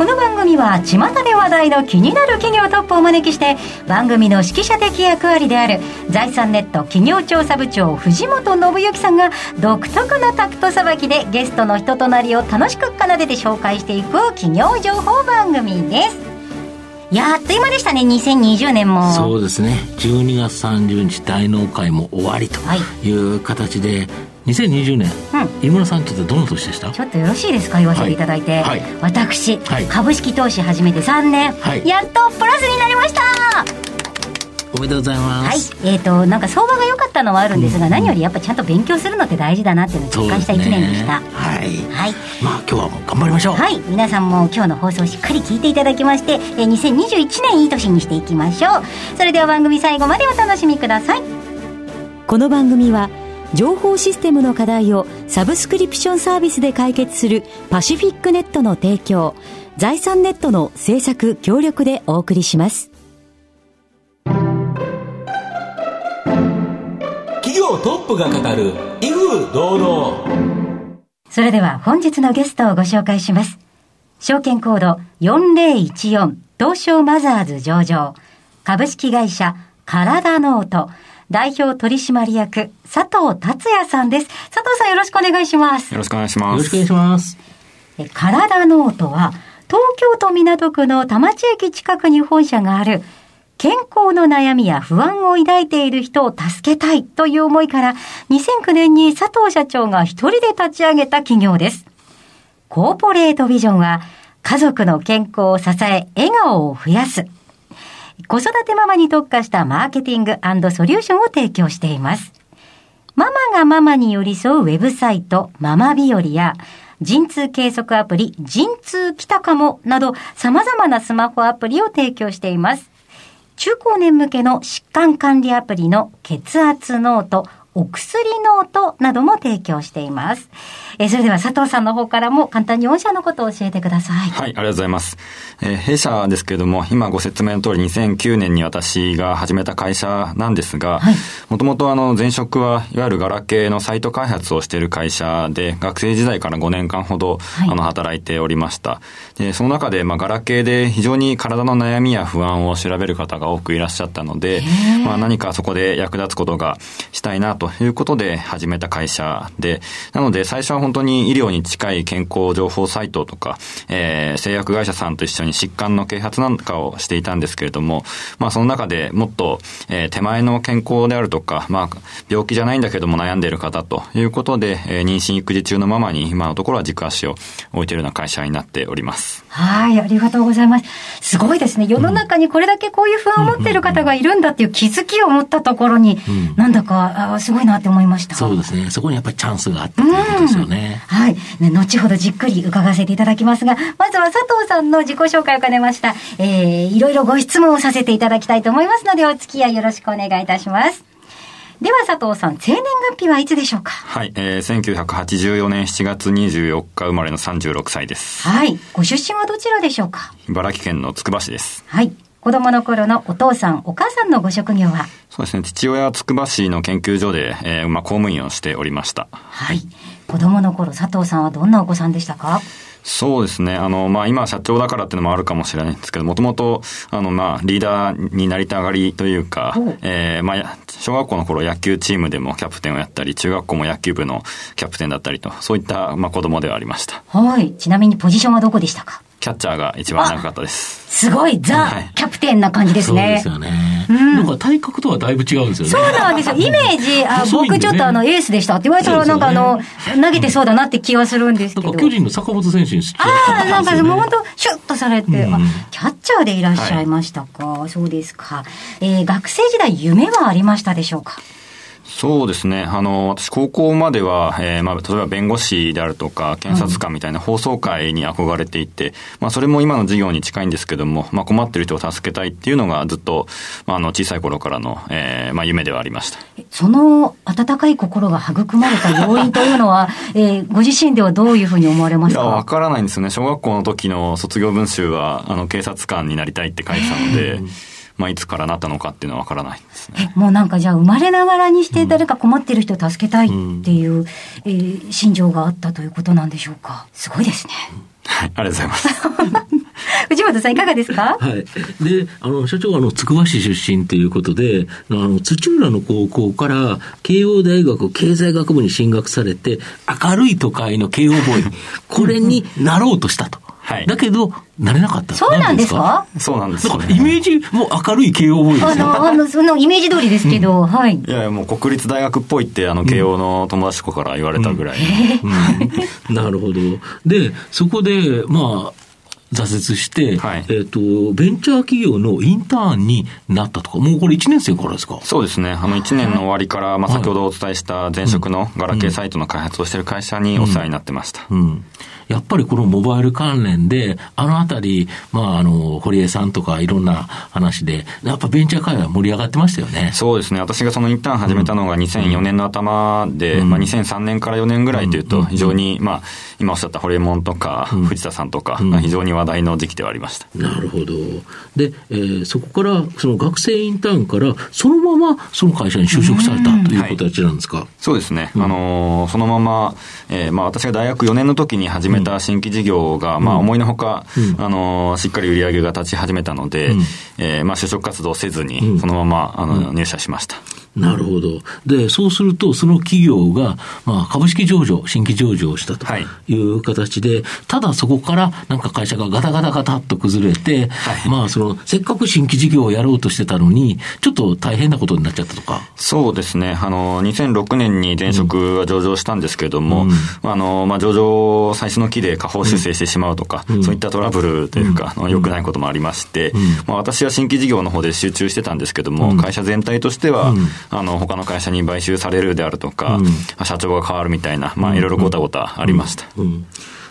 この番組は巷で話題の気になる企業トップをお招きして番組の指揮者的役割である財産ネット企業調査部長藤本信之さんが独特なタクトさばきでゲストの人となりを楽しく奏でて紹介していく企業情報番組です。いやあっという間でしたね2020年も。そうですね。12月30日大納会も終わりとい。う形で、はい2020年、うん、井村さんにとってどの年でした？ちょっとよろしいですか？言わせていただいて、はいはい、私、はい、株式投資始めて3年、やっとプラスになりましたおめでとうございます。はい。えっ、ー、と、なんか相場が良かったのはあるんですが、うん、何よりやっぱちゃんと勉強するのって大事だなっていうのを実感した1年でした。ね、はい。はい。まあ今日はもう頑張りましょう。はい。皆さんも今日の放送をしっかり聞いていただきまして、えー、2021年いい年にしていきましょう。それでは番組最後までお楽しみください。この番組は、情報システムの課題をサブスクリプションサービスで解決するパシフィックネットの提供、財産ネットの制作協力でお送りします。企業トップが語る威風堂々。それでは本日のゲストをご紹介します。証券コード4014東証マザーズ上場株式会社カラダノート代表取締役、佐藤達也さんです。佐藤さんよろしくお願いします。よろしくお願いします。よろしくお願いします。え、カラダノートは、東京都港区の田町駅近くに本社がある、健康の悩みや不安を抱いている人を助けたいという思いから、2009年に佐藤社長が一人で立ち上げた企業です。コーポレートビジョンは、家族の健康を支え、笑顔を増やす。子育てママに特化したマーケティングソリューションを提供しています。ママがママに寄り添うウェブサイト、ママ日和や、陣痛計測アプリ、陣痛きたかもなど様々なスマホアプリを提供しています。中高年向けの疾患管理アプリの血圧ノート、お薬ノートなども提供しています。えー、それでは佐藤さんの方からも簡単に御社のことを教えてください。はい、ありがとうございます。えー、弊社ですけれども、今ご説明の通り2009年に私が始めた会社なんですが、もともとあの前職はいわゆるガラケーのサイト開発をしている会社で、学生時代から5年間ほど、はい、あの働いておりました。で、その中でまあガラケーで非常に体の悩みや不安を調べる方が多くいらっしゃったので、まあ何かそこで役立つことがしたいなということで始めた会社で、なので最初は本当に医療に近い健康情報サイトとか、えー、製薬会社さんと一緒に疾患の啓発なんかをしていたんですけれども、まあその中でもっと、えー、手前の健康であるとか、まあ病気じゃないんだけども悩んでいる方ということで、えー、妊娠育児中のママに今のところは軸足を置いているような会社になっております。はい、ありがとうございます。すごいですね。世の中にこれだけこういう不安を持っている方がいるんだっていう気づきを持ったところに、うん、なんだかあすごいなって思いました。そうですね。そこにやっぱりチャンスがあったということですよね。はい。ね、後ほどじっくり伺わせていただきますが、まずは佐藤さんの自己紹介を兼ねました、えー、いろいろご質問をさせていただきたいと思いますので、お付き合いよろしくお願いいたします。では佐藤さん、生年月日はいつでしょうか？はい、えー、1984年7月24日生まれの36歳です。はい。ご出身はどちらでしょうか？茨城県のつくば市です。はい。子供の頃のお父さん、お母さんのご職業は？そうですね。父親はつくば市の研究所で、えー、まあ、公務員をしておりました。はい。子供の頃、佐藤さんはどんなお子さんでしたか？そうですね。あの、まあ、今社長だからっていうのもあるかもしれないんですけど、もともと、あの、まあ、リーダーになりたがりというか、えー、まあ、小学校の頃野球チームでもキャプテンをやったり、中学校も野球部のキャプテンだったりと、そういった、まあ、子供ではありました。はい。ちなみにポジションはどこでしたか？キャッチャーが一番長かったです。すごい、ザ、はい、キャプテンな感じですね。そうですよね。うん、なんか体格とはだいぶ違うんですよね。そうなんですよ。イメージ、あ、僕ちょっとあの、エースでしたって言われたら、なんかあの、投げてそうだなって気はするんですけど。巨人の坂本選手にああ、なんかもう本当シュッとされて、うん、あ、キャッチャーでいらっしゃいましたか。はい、そうですか。えー、学生時代夢はありましたでしょうか？そうですね。あの、私、高校までは、えー、まあ、例えば弁護士であるとか、検察官みたいな放送会に憧れていて、まあ、それも今の授業に近いんですけども、まあ、困ってる人を助けたいっていうのがずっと、まあ、あの、小さい頃からの、えー、まあ、夢ではありました。その温かい心が育まれた要因というのは、えー、ご自身ではどういうふうに思われますか？いや、わからないんですよね。小学校の時の卒業文集は、あの、警察官になりたいって書いてたので、まあ、いつからなったのかっていうのはわからないですね。もうなんかじゃあ生まれながらにして誰か困ってる人を助けたいっていう、うん、えー、心情があったということなんでしょうか。すごいですね。はい、ありがとうございます。藤本さんいかがですか？はい。で、あの、所長は、あの、つくば市出身ということで、あの、土浦の高校から慶応大学経済学部に進学されて、明るい都会の慶応ボーイ、これになろうとしたと。はい、だけど、なれなかった。そうなんですか？そうなんです、ね。イメージも明るい慶応ボーイですあの、あの、そのイメージ通りですけど、うん、はい。いやいや、もう国立大学っぽいって、あの、慶応の友達子から言われたぐらい。うん、なるほど。で、そこで、まあ、挫折して、はい、えっ、ー、と、ベンチャー企業のインターンになったとか、もうこれ1年生からですか？そうですね。あの、1年の終わりから、まあ、先ほどお伝えした前職のガラケーサイトの開発をしている会社にお世話になってました。うん、うんやっぱりこのモバイル関連で、あのあたり、まあ、あの、堀江さんとかいろんな話で、やっぱベンチャー界隈盛り上がってましたよね。そうですね。私がそのインターン始めたのが2004年の頭で、うん、まあ、2003年から4年ぐらいというと、非常に、まあ、今おっしゃった堀江門とか、藤田さんとか、まあ、非常に話題の時期ではありました。なるほど。で、えー、そこから、その学生インターンから、そのままその会社に就職されたという形なんですか、はい、そうですね。あのー、そのまま、えー、まあ、私が大学4年の時に始めた新規事業が、まあ、思いのほか、あの、しっかり売り上げが立ち始めたので、えまあ、就職活動せずに、そのまま、あの、入社しました。なるほど。で、そうすると、その企業が、まあ、株式上場、新規上場したとい。う形で、はい、ただそこからなんか会社がガタガタガタっと崩れて、はい、まあ、その、せっかく新規事業をやろうとしてたのに、ちょっと大変なことになっちゃったとか。そうですね。あの、2006年に前職は上場したんですけれども、うん、あの、まあ、上場最初の期で下方修正してしまうとか、うん、そういったトラブルというか、うん、良くないこともありまして、まあ、私は新規事業の方で集中してたんですけども、会社全体としては、あの、他の会社に買収されるであるとか、うん、社長が変わるみたいな、まあ、いろいろごたごたありました。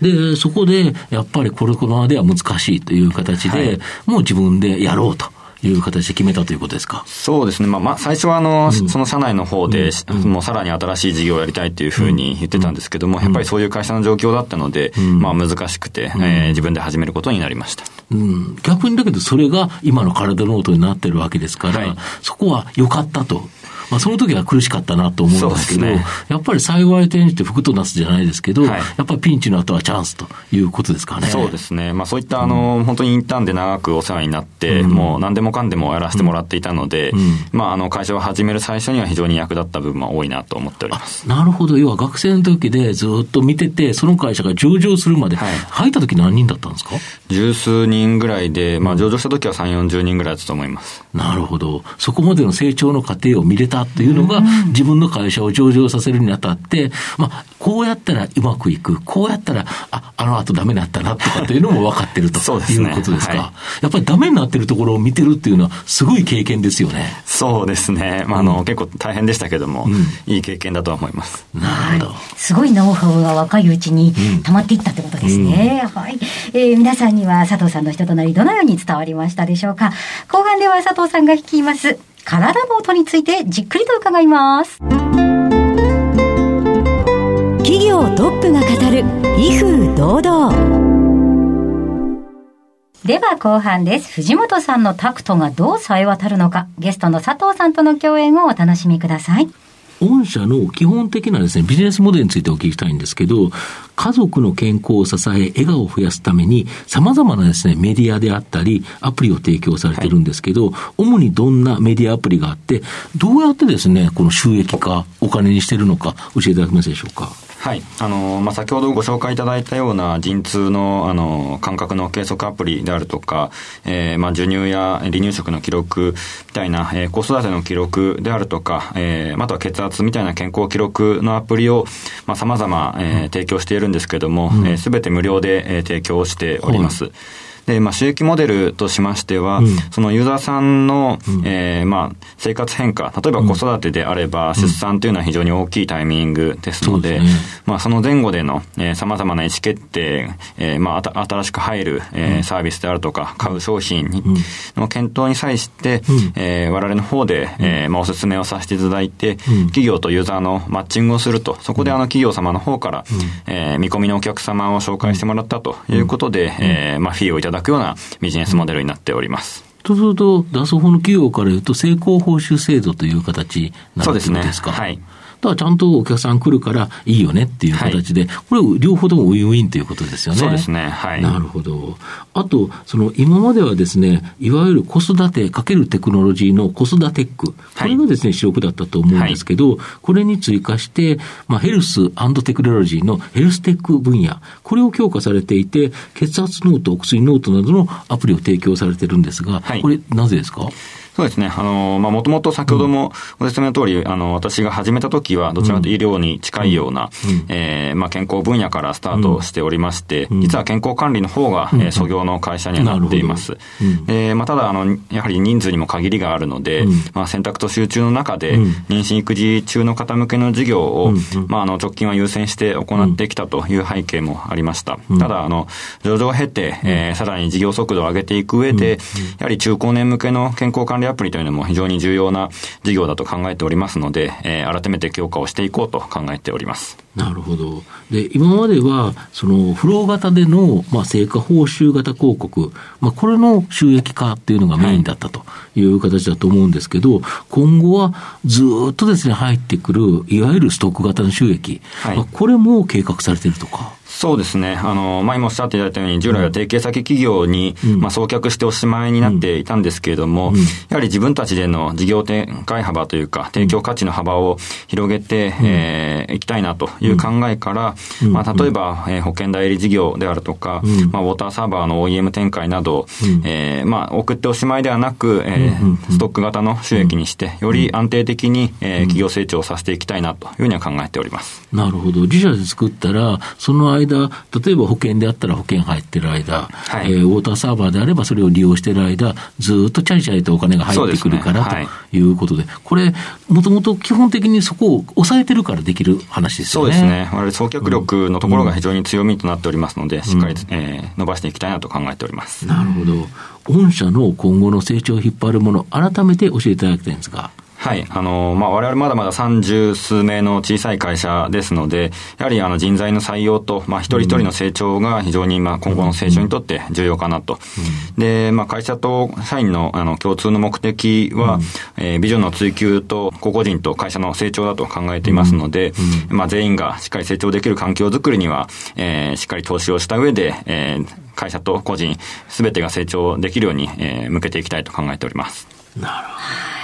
で、そこで、やっぱりこれこのままでは難しいという形で、はい、もう自分でやろうと。いう形で決めたということですか？そうですね。まあ、まあ、最初は、あの、うん、その社内の方で、うん、もうさらに新しい事業をやりたいっていうふうに言ってたんですけども、うん、やっぱりそういう会社の状況だったので、まあ、難しくて、えー、自分で始めることになりました。うん、逆にだけど、それが今の体ノートになってるわけですから、はい、そこは良かったとまあ、その時は苦しかったなと思うんですけど、ね、やっぱり幸い転じて福となすじゃないですけど、はい、やっぱりピンチの後はチャンスということですかね。そうですね。まあ、そういった、あの、うん、本当にインターンで長くお世話になって、うん、もう何でもかんでもやらせてもらっていたので、うん、まあ、あの、会社を始める最初には非常に役立った部分は多いなと思っております。なるほど。要は学生の時でずっと見てて、その会社が上場するまで、はい、入った時何人だったんですか？十数人ぐらいで、まあ、上場した時は3、40人ぐらいだったと思います。なるほど。そこまでの成長の過程を見れたっていうのが、自分の会社を上場させるにあたって、まあ、こうやったらうまくいく、こうやったら、あ、あの後ダメだったなとかっていうのも分かってるということですか。はい、やっぱりダメになってるところを見てるっていうのは、すごい経験ですよね。そうですね。まあ、あの、うん、結構大変でしたけども、うん、いい経験だと思います。なるほど。すごいノウハウが若いうちに溜まっていったってことですね。はい。えー、皆さんには佐藤さんの人となり、どのように伝わりましたでしょうか。後半では佐藤さんが率います。体ノートについてじっくりと伺います。企業トップが語る威風堂々。では後半です。藤本さんのタクトがどう冴え渡るのか、ゲストの佐藤さんとの共演をお楽しみください。御社の基本的なですね、ビジネスモデルについてお聞きしたいんですけど、家族の健康を支え、笑顔を増やすために、様々なですね、メディアであったり、アプリを提供されてるんですけど、はい、主にどんなメディアアプリがあって、どうやってですね、この収益化、お金にしてるのか、教えていただけますでしょうか？はい。あの、まあ、先ほどご紹介いただいたような陣痛の、あの、感覚の計測アプリであるとか、えー、まあ、授乳や離乳食の記録みたいな、えー、子育ての記録であるとか、えー、または血圧みたいな健康記録のアプリを、まあ、様々、えー、提供しているんですけれども、す、うん、べ、て無料で、えー、提供しております。はいで、まあ、収益モデルとしましては、うん、そのユーザーさんの、うん、えー、まあ、生活変化、例えば子育てであれば、出産というのは非常に大きいタイミングですので、うん、まあ、その前後での、えー、様々な意思決定、えー、まあ、新しく入る、えー、サービスであるとか、買う商品に、の検討に際して、えー、我々の方で、えー、まあ、お勧めをさせていただいて、企業とユーザーのマッチングをすると、そこであの企業様の方から、えー、見込みのお客様を紹介してもらったということで、えー、まあ、フィーをいただくようなビジネスモデルになっております。とすると、脱走法の企業から言うと、成功報酬制度という形になるということですか？はい。だからちゃんとお客さん来るからいいよねっていう形で、はい、これ両方ともウィンウィンということですよね。そうですね。はい。なるほど。あと、その今まではですね、いわゆる子育てかけるテクノロジーの子育てック、これがですね、主力だったと思うんですけど、はい、これに追加して、まあ、ヘルステクノロジーのヘルステック分野、これを強化されていて、血圧ノート、お薬ノートなどのアプリを提供されてるんですが、はい、これなぜですか？そうですね。あの、まあ、もともと先ほどもご説明の通り、あの、私が始めた時は、どちらかというと医療に近いような、うん、えー、まあ、健康分野からスタートしておりまして、うん、実は健康管理の方が、うん、えー、創業の会社にはなっています。えー、まあ、ただ、あの、やはり人数にも限りがあるので、まあ、選択と集中の中で、妊娠育児中の方向けの事業を、まあ、あの、直近は優先して行ってきたという背景もありました。ただ、あの、上場を経て、えー、さらに事業速度を上げていく上で、やはり中高年向けの健康管理アプリというのも非常に重要な事業だと考えておりますので、えー、改めて強化をしていこうと考えております。なるほど。で、今までは、その、フロー型での、まあ、成果報酬型広告、まあ、これの収益化っていうのがメインだったという形だと思うんですけど、はい、今後はずっとですね、入ってくる、いわゆるストック型の収益、はい、まあ、これも計画されているとか？そうですね。あの、まあ、今おっしゃっていただいたように、従来は提携先企業に、うん、まあ、送客しておしまいになっていたんですけれども、うん、やはり自分たちでの事業展開幅というか、提供価値の幅を広げて、うん、えー、いきたいなという考えから、まあ、例えば、えー、保険代理事業であるとか、まあ、ウォーターサーバーの OEM 展開など、えー、まあ、送っておしまいではなく、えー、ストック型の収益にして、より安定的に、えー、企業成長させていきたいなというふうには考えております。なるほど。自社で作ったら、その間、例えば保険であったら保険入ってる間、はい、えー、ウォーターサーバーであればそれを利用してる間、ずっとチャリチャリとお金が入ってくるから、ねはい、ということで、これ、もともと基本的にそこを抑えてるからできる話ですよね。そうですね。我々送客力のところが非常に強みとなっておりますので、うん、しっかり、えー、伸ばしていきたいなと考えております。なるほど。御社の今後の成長を引っ張るもの、改めて教えていただきたいんですが。はい。あの、まあ、我々まだまだ三十数名の小さい会社ですので、やはりあの人材の採用と、まあ、一人一人の成長が非常に、まあ、今後の成長にとって重要かなと。うん、で、まあ、会社と社員のあの共通の目的は、うん、えー、ビジョンの追求と、個々人と会社の成長だと考えていますので、うん、まあ、全員がしっかり成長できる環境づくりには、えー、しっかり投資をした上で、えー、会社と個人、すべてが成長できるように、えー、向けていきたいと考えております。なるほど。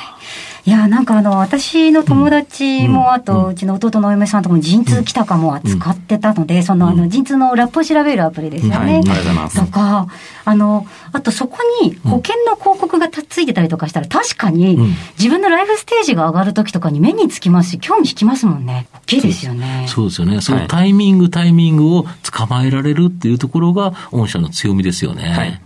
いやなんかあの私の友達も、あとうちの弟のお嫁さんとも陣痛きたかも使ってたので、そのあの陣痛のラップを調べるアプリですよね。はい、ありがとうございます。とか、あの、あとそこに保険の広告がついてたりとかしたら、確かに自分のライフステージが上がるときとかに目につきますし、興味引きますもんね。大きいですよね。そうですよね。そのタイミング、タイミングを捕まえられるっていうところが、御社の強みですよね。はい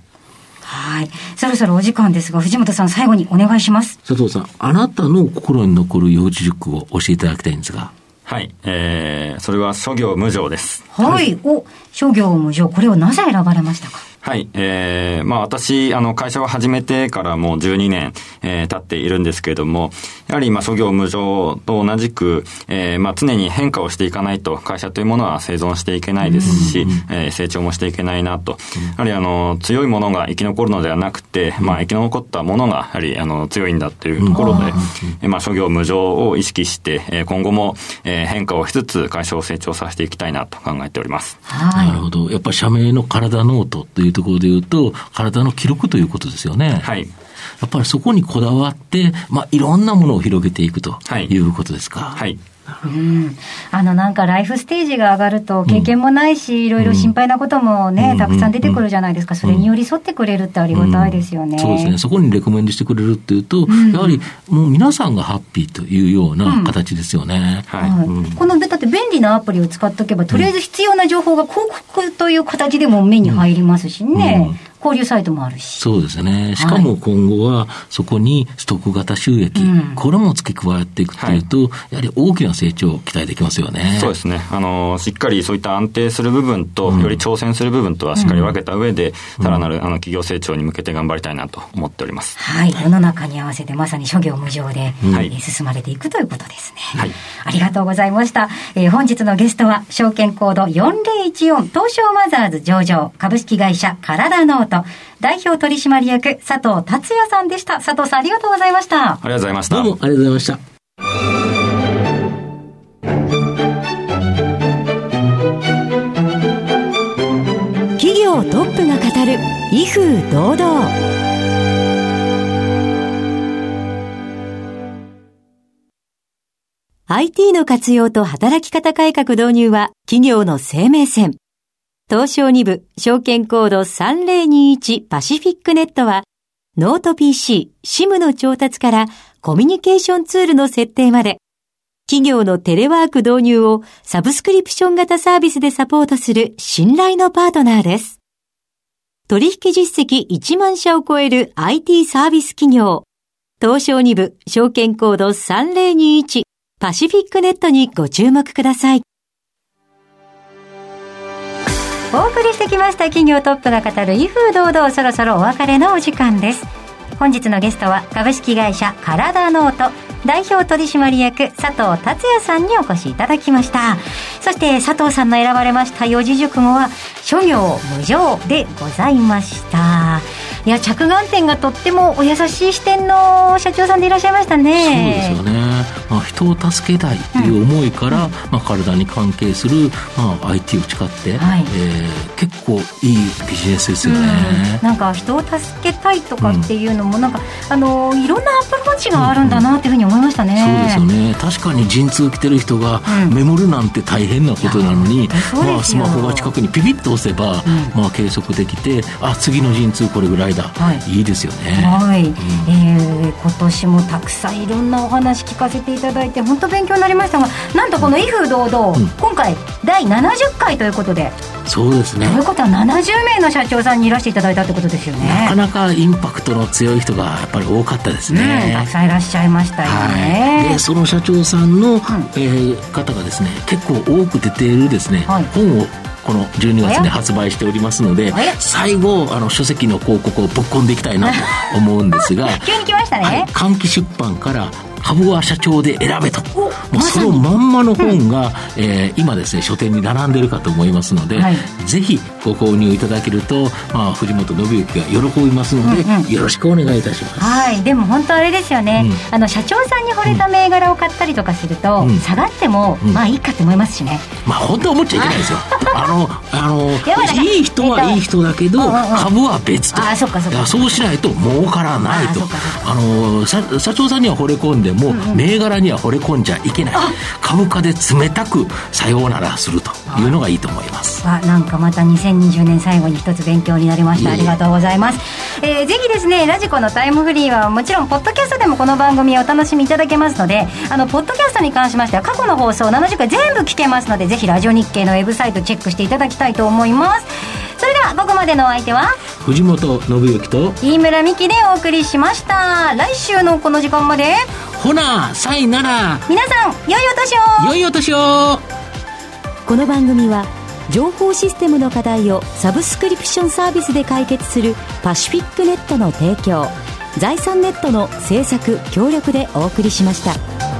はい。そろそろお時間ですが、藤本さん、最後にお願いします。佐藤さん、あなたの心に残る幼稚塾を教えていただきたいんですが。はい。えー、それは諸行無常です。はい。はい、お、諸行無常。これをなぜ選ばれましたか？はい。えー、まあ私、あの、会社を始めてからもう12年、えー、経っているんですけれども、やはり、まあ、諸行無常と同じく、えー、まあ常に変化をしていかないと、会社というものは生存していけないですし、えー、成長もしていけないなと。やはり、あの、強いものが生き残るのではなくて、まあ生き残ったものが、やはり、あの、強いんだというところで、えまあ諸行無常を意識して、えー、今後も、えー、変化をしつつ、会社を成長させていきたいなと考えております。はい。なるほど。やっぱ社名の体ノートといういうところで言うと、体の記録ということですよね。はい。やっぱりそこにこだわって、まあ、いろんなものを広げていくということですか。はい、はいうん、あのなんかライフステージが上がると経験もないし、いろいろ心配なこともね、たくさん出てくるじゃないですか、それに寄り添ってくれるってありがたいですよね、そうですね、そこにレコメンドしてくれるっていうと、やはりもう皆さんがハッピーというような形ですよね。はい、このだって便利なアプリを使っておけば、とりあえず必要な情報が広告という形でも目に入りますしね。交流サイトもあるし。そうですね。しかも今後は、そこにストック型収益、うん、これも付け加えていくというと、はい、やはり大きな成長を期待できますよね。そうですね。あの、しっかりそういった安定する部分と、うん、より挑戦する部分とはしっかり分けた上で、さ、ら、なるあの企業成長に向けて頑張りたいなと思っております。はい。世の中に合わせてまさに諸行無常で、はい、進まれていくということですね。はい。ありがとうございました。えー、本日のゲストは、証券コード4014東証マザーズ上場株式会社カラダノート代表取締役佐藤達也さんでした。佐藤さんありがとうございました。ありがとうございました。どうもありがとうございました。企業トップが語る威風堂々。IT の活用と働き方改革導入は企業の生命線。東証2部証券コード3021パシフィックネットはノート PC、SIM の調達からコミュニケーションツールの設定まで企業のテレワーク導入をサブスクリプション型サービスでサポートする信頼のパートナーです。取引実績1万社を超える IT サービス企業東証2部証券コード3021パシフィックネットにご注目ください。お送りしてきました企業トップが語る威風堂々そろそろお別れのお時間です。本日のゲストは株式会社カラダノート代表取締役佐藤達也さんにお越しいただきました。そして佐藤さんの選ばれました四字熟語は諸行無常でございました。いや着眼点がとってもお優しい視点の社長さんでいらっしゃいましたね。そうですよね、まあ、人を助けたいという思いから、うん、まあ、体に関係する、まあ、IT を使って、はい、えー、結構いいビジネスですよね、うん、なんか人を助けたいとかっていうのもなんか、うん、あのいろんなアプローチがあるんだなっていうふうに思いましたね、そうですよね。確かに陣痛来てる人がメモるなんて大変なことなのに、まあ、スマホが近くにピピッと押せば、まあ、計測できてあ次の陣痛これぐらいだ、はい、いいですよね。はい、うん、えー、今年もたくさんいろんなお話聞かせていただいて本当勉強になりましたがなんとこの「威風堂々」うん、今回第70回ということでそうですね。ということは70名の社長さんにいらしていただいたってことですよね。なかなかインパクトの強い人がやっぱり多かったですね、うん、たくさんいらっしゃいましたよね、はい、でその社長さんの、うん、えー、方がですね結構多く出ているですね、はい、本をこの12月に発売しておりますので最後あの書籍の広告をぶっ込んでいきたいなと思うんですが 急に来ましたね、はい、換気出版から株は社長で選べと。もうそのまんまの本が、うん、えー、今ですね、書店に並んでるかと思いますので、はい、ぜひご購入いただけると、まあ、藤本信之が喜びますので、うんうん、よろしくお願いいたします。はい。でも本当あれですよね、うん、あの、社長さんに惚れた銘柄を買ったりとかすると、うん、下がっても、まあいいかと思いますしね。まあ本当は思っちゃいけないですよ。あの、あの、いい人はいい人だけど、株は別と。あ、そっかそっか。そうしないと儲からないと。あの、社長さんには惚れ込んででも、銘柄には惚れ込んじゃいけない。株価で冷たくさようならするというのがいいと思います。あなんかまた2020年最後に一つ勉強になりました。ありがとうございます、えー、ぜひですねラジコのタイムフリーはもちろんポッドキャストでもこの番組をお楽しみいただけますのであのポッドキャストに関しましては過去の放送70回全部聞けますのでぜひラジオ日経のウェブサイトチェックしていただきたいと思います。それでは僕までのお相手は？藤本信之と飯村美希でお送りしました。来週のこの時間までほなさいなら。皆さん良いお年を。良いお年を。この番組は情報システムの課題をサブスクリプションサービスで解決するパシフィックネットの提供。財産ネットの制作協力でお送りしました。